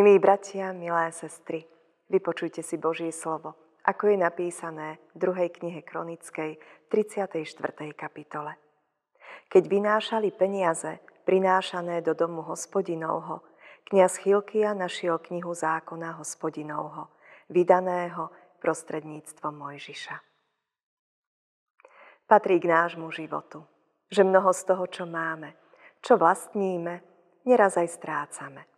Milí bratia, milé sestry, vypočujte si Božie slovo, ako je napísané v druhej knihe Kronickej, 34. kapitole. Keď vynášali peniaze, prinášané do domu hospodinovho, kniaz Chilkia našiel knihu zákona hospodinovho, vydaného prostredníctvom Mojžiša. Patrí k nášmu životu, že mnoho z toho, čo máme, čo vlastníme, neraz aj strácame.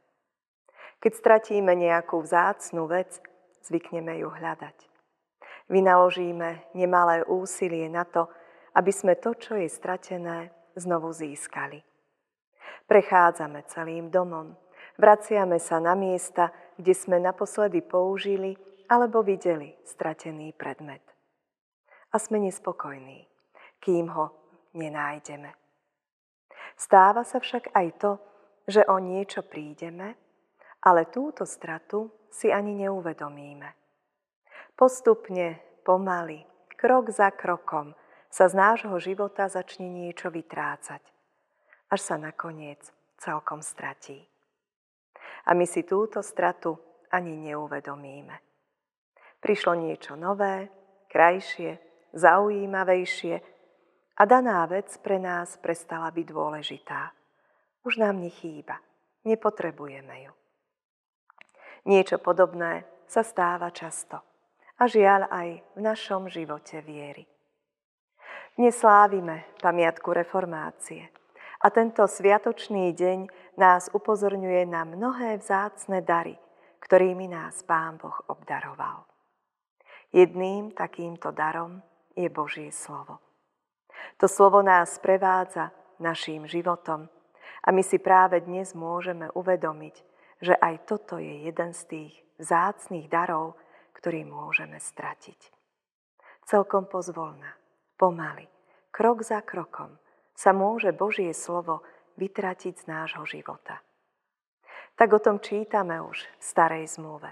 Keď stratíme nejakú vzácnú vec, zvykneme ju hľadať. Vynaložíme nemalé úsilie na to, aby sme to, čo je stratené, znovu získali. Prechádzame celým domom, vraciame sa na miesta, kde sme naposledy použili alebo videli stratený predmet. A sme nespokojní, kým ho nenájdeme. Stáva sa však aj to, že o niečo prídeme ale túto stratu si ani neuvedomíme. Postupne, pomaly, krok za krokom sa z nášho života začne niečo vytrácať, až sa nakoniec celkom stratí. A my si túto stratu ani neuvedomíme. Prišlo niečo nové, krajšie, zaujímavejšie a daná vec pre nás prestala byť dôležitá. Už nám nechýba, nepotrebujeme ju. Niečo podobné sa stáva často a žiaľ aj v našom živote viery. Dnes slávime pamiatku reformácie a tento sviatočný deň nás upozorňuje na mnohé vzácne dary, ktorými nás Pán Boh obdaroval. Jedným takýmto darom je Božie slovo. To slovo nás prevádza naším životom a my si práve dnes môžeme uvedomiť, že aj toto je jeden z tých vzácných darov, ktorý môžeme stratiť. Celkom pozvolna, pomaly, krok za krokom sa môže Božie slovo vytratiť z nášho života. Tak o tom čítame už v starej zmluve.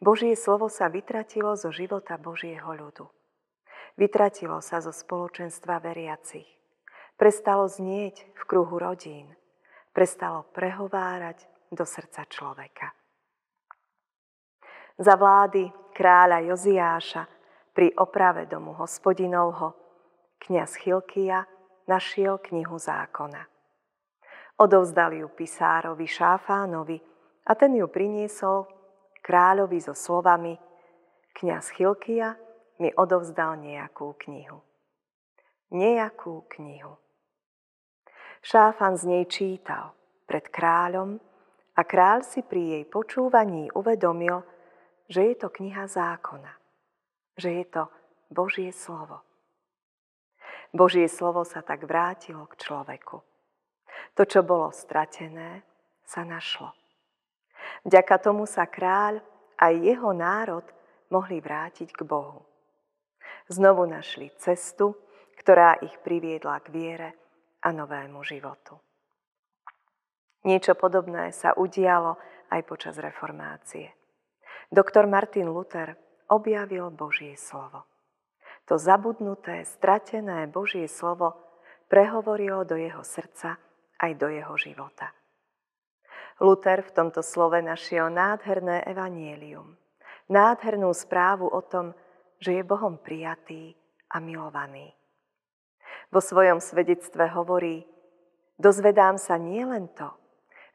Božie slovo sa vytratilo zo života Božieho ľudu. Vytratilo sa zo spoločenstva veriacich. Prestalo znieť v kruhu rodín. Prestalo prehovárať do srdca človeka. Za vlády kráľa Joziáša pri oprave domu hospodinovho kniaz Chilkia našiel knihu zákona. Odovzdal ju pisárovi Šáfánovi a ten ju priniesol kráľovi so slovami Kňaz Chilkia mi odovzdal nejakú knihu. Nejakú knihu. Šáfan z nej čítal pred kráľom a kráľ si pri jej počúvaní uvedomil, že je to kniha zákona, že je to Božie slovo. Božie slovo sa tak vrátilo k človeku. To, čo bolo stratené, sa našlo. Vďaka tomu sa kráľ a jeho národ mohli vrátiť k Bohu. Znovu našli cestu, ktorá ich priviedla k viere a novému životu. Niečo podobné sa udialo aj počas reformácie. Doktor Martin Luther objavil Božie slovo. To zabudnuté, stratené Božie slovo prehovorilo do jeho srdca aj do jeho života. Luther v tomto slove našiel nádherné evanielium, nádhernú správu o tom, že je Bohom prijatý a milovaný. Vo svojom svedectve hovorí, dozvedám sa nielen to,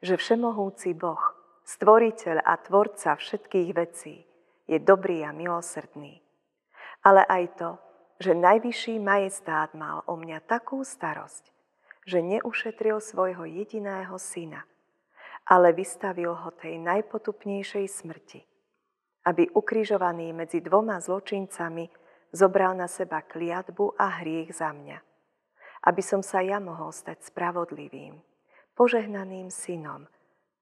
že Všemohúci Boh, stvoriteľ a tvorca všetkých vecí, je dobrý a milosrdný. Ale aj to, že najvyšší majestát mal o mňa takú starosť, že neušetril svojho jediného syna, ale vystavil ho tej najpotupnejšej smrti, aby ukrižovaný medzi dvoma zločincami zobral na seba kliatbu a hriech za mňa, aby som sa ja mohol stať spravodlivým požehnaným synom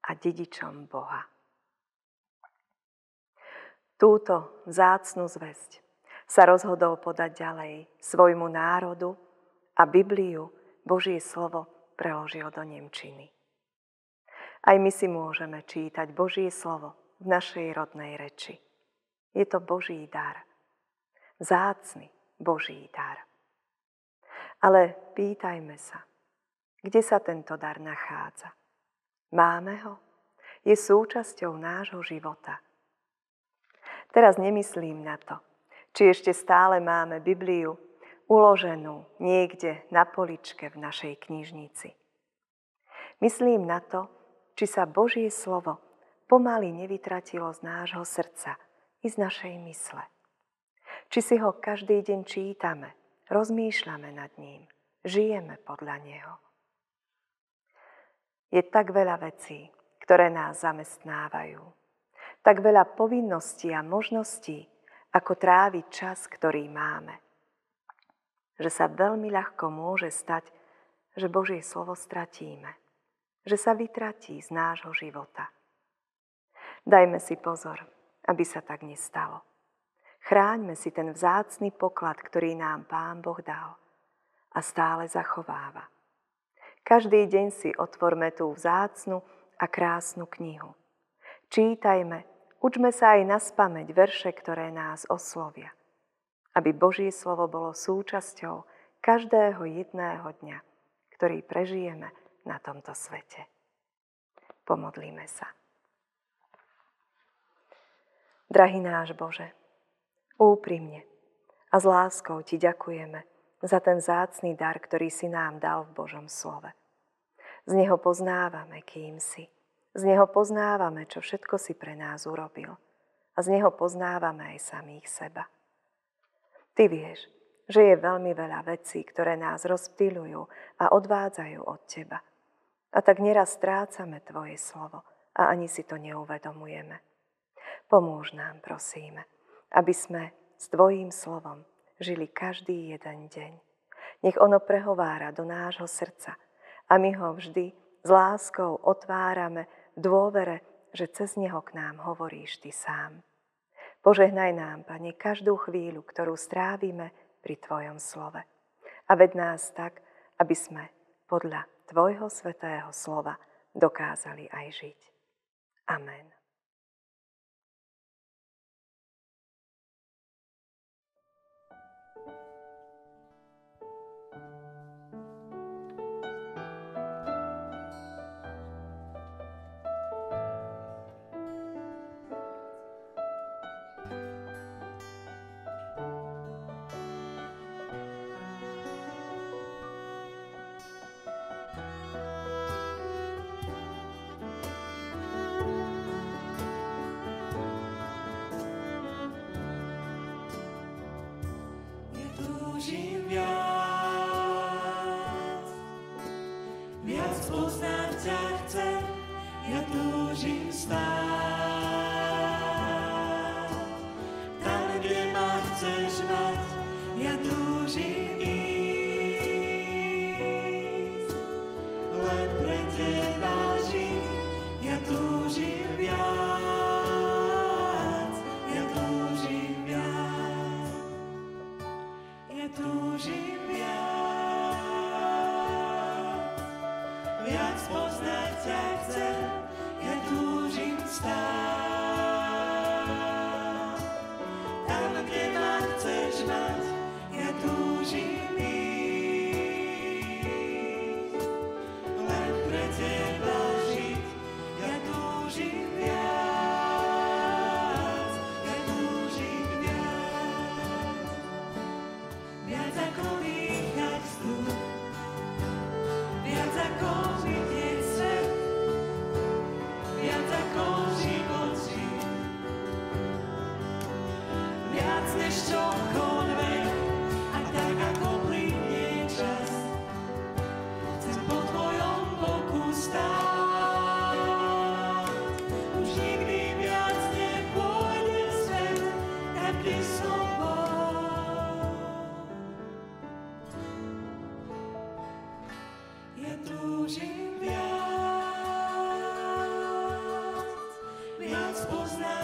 a dedičom Boha. Túto zácnu zväzť sa rozhodol podať ďalej svojmu národu a Bibliu, Božie slovo, preložil do Nemčiny. Aj my si môžeme čítať Božie slovo v našej rodnej reči. Je to Boží dar. Zácny Boží dar. Ale pýtajme sa, kde sa tento dar nachádza? Máme ho? Je súčasťou nášho života. Teraz nemyslím na to, či ešte stále máme Bibliu uloženú niekde na poličke v našej knižnici. Myslím na to, či sa Božie slovo pomaly nevytratilo z nášho srdca i z našej mysle. Či si ho každý deň čítame, rozmýšľame nad ním, žijeme podľa neho. Je tak veľa vecí, ktoré nás zamestnávajú. Tak veľa povinností a možností, ako tráviť čas, ktorý máme. Že sa veľmi ľahko môže stať, že Božie slovo stratíme. Že sa vytratí z nášho života. Dajme si pozor, aby sa tak nestalo. Chráňme si ten vzácný poklad, ktorý nám Pán Boh dal a stále zachováva. Každý deň si otvorme tú vzácnu a krásnu knihu. Čítajme, učme sa aj na spameť verše, ktoré nás oslovia. Aby Božie slovo bolo súčasťou každého jedného dňa, ktorý prežijeme na tomto svete. Pomodlíme sa. Drahý náš Bože, úprimne a s láskou Ti ďakujeme, za ten zácný dar, ktorý si nám dal v Božom slove. Z neho poznávame, kým si. Z neho poznávame, čo všetko si pre nás urobil. A z neho poznávame aj samých seba. Ty vieš, že je veľmi veľa vecí, ktoré nás rozptýľujú a odvádzajú od teba. A tak neraz strácame tvoje slovo a ani si to neuvedomujeme. Pomôž nám, prosíme, aby sme s tvojím slovom žili každý jeden deň. Nech ono prehovára do nášho srdca a my ho vždy s láskou otvárame v dôvere, že cez neho k nám hovoríš ty sám. Požehnaj nám, Pane, každú chvíľu, ktorú strávime pri Tvojom slove. A ved nás tak, aby sme podľa Tvojho svetého slova dokázali aj žiť. Amen. Viac poznať. rozpoznać.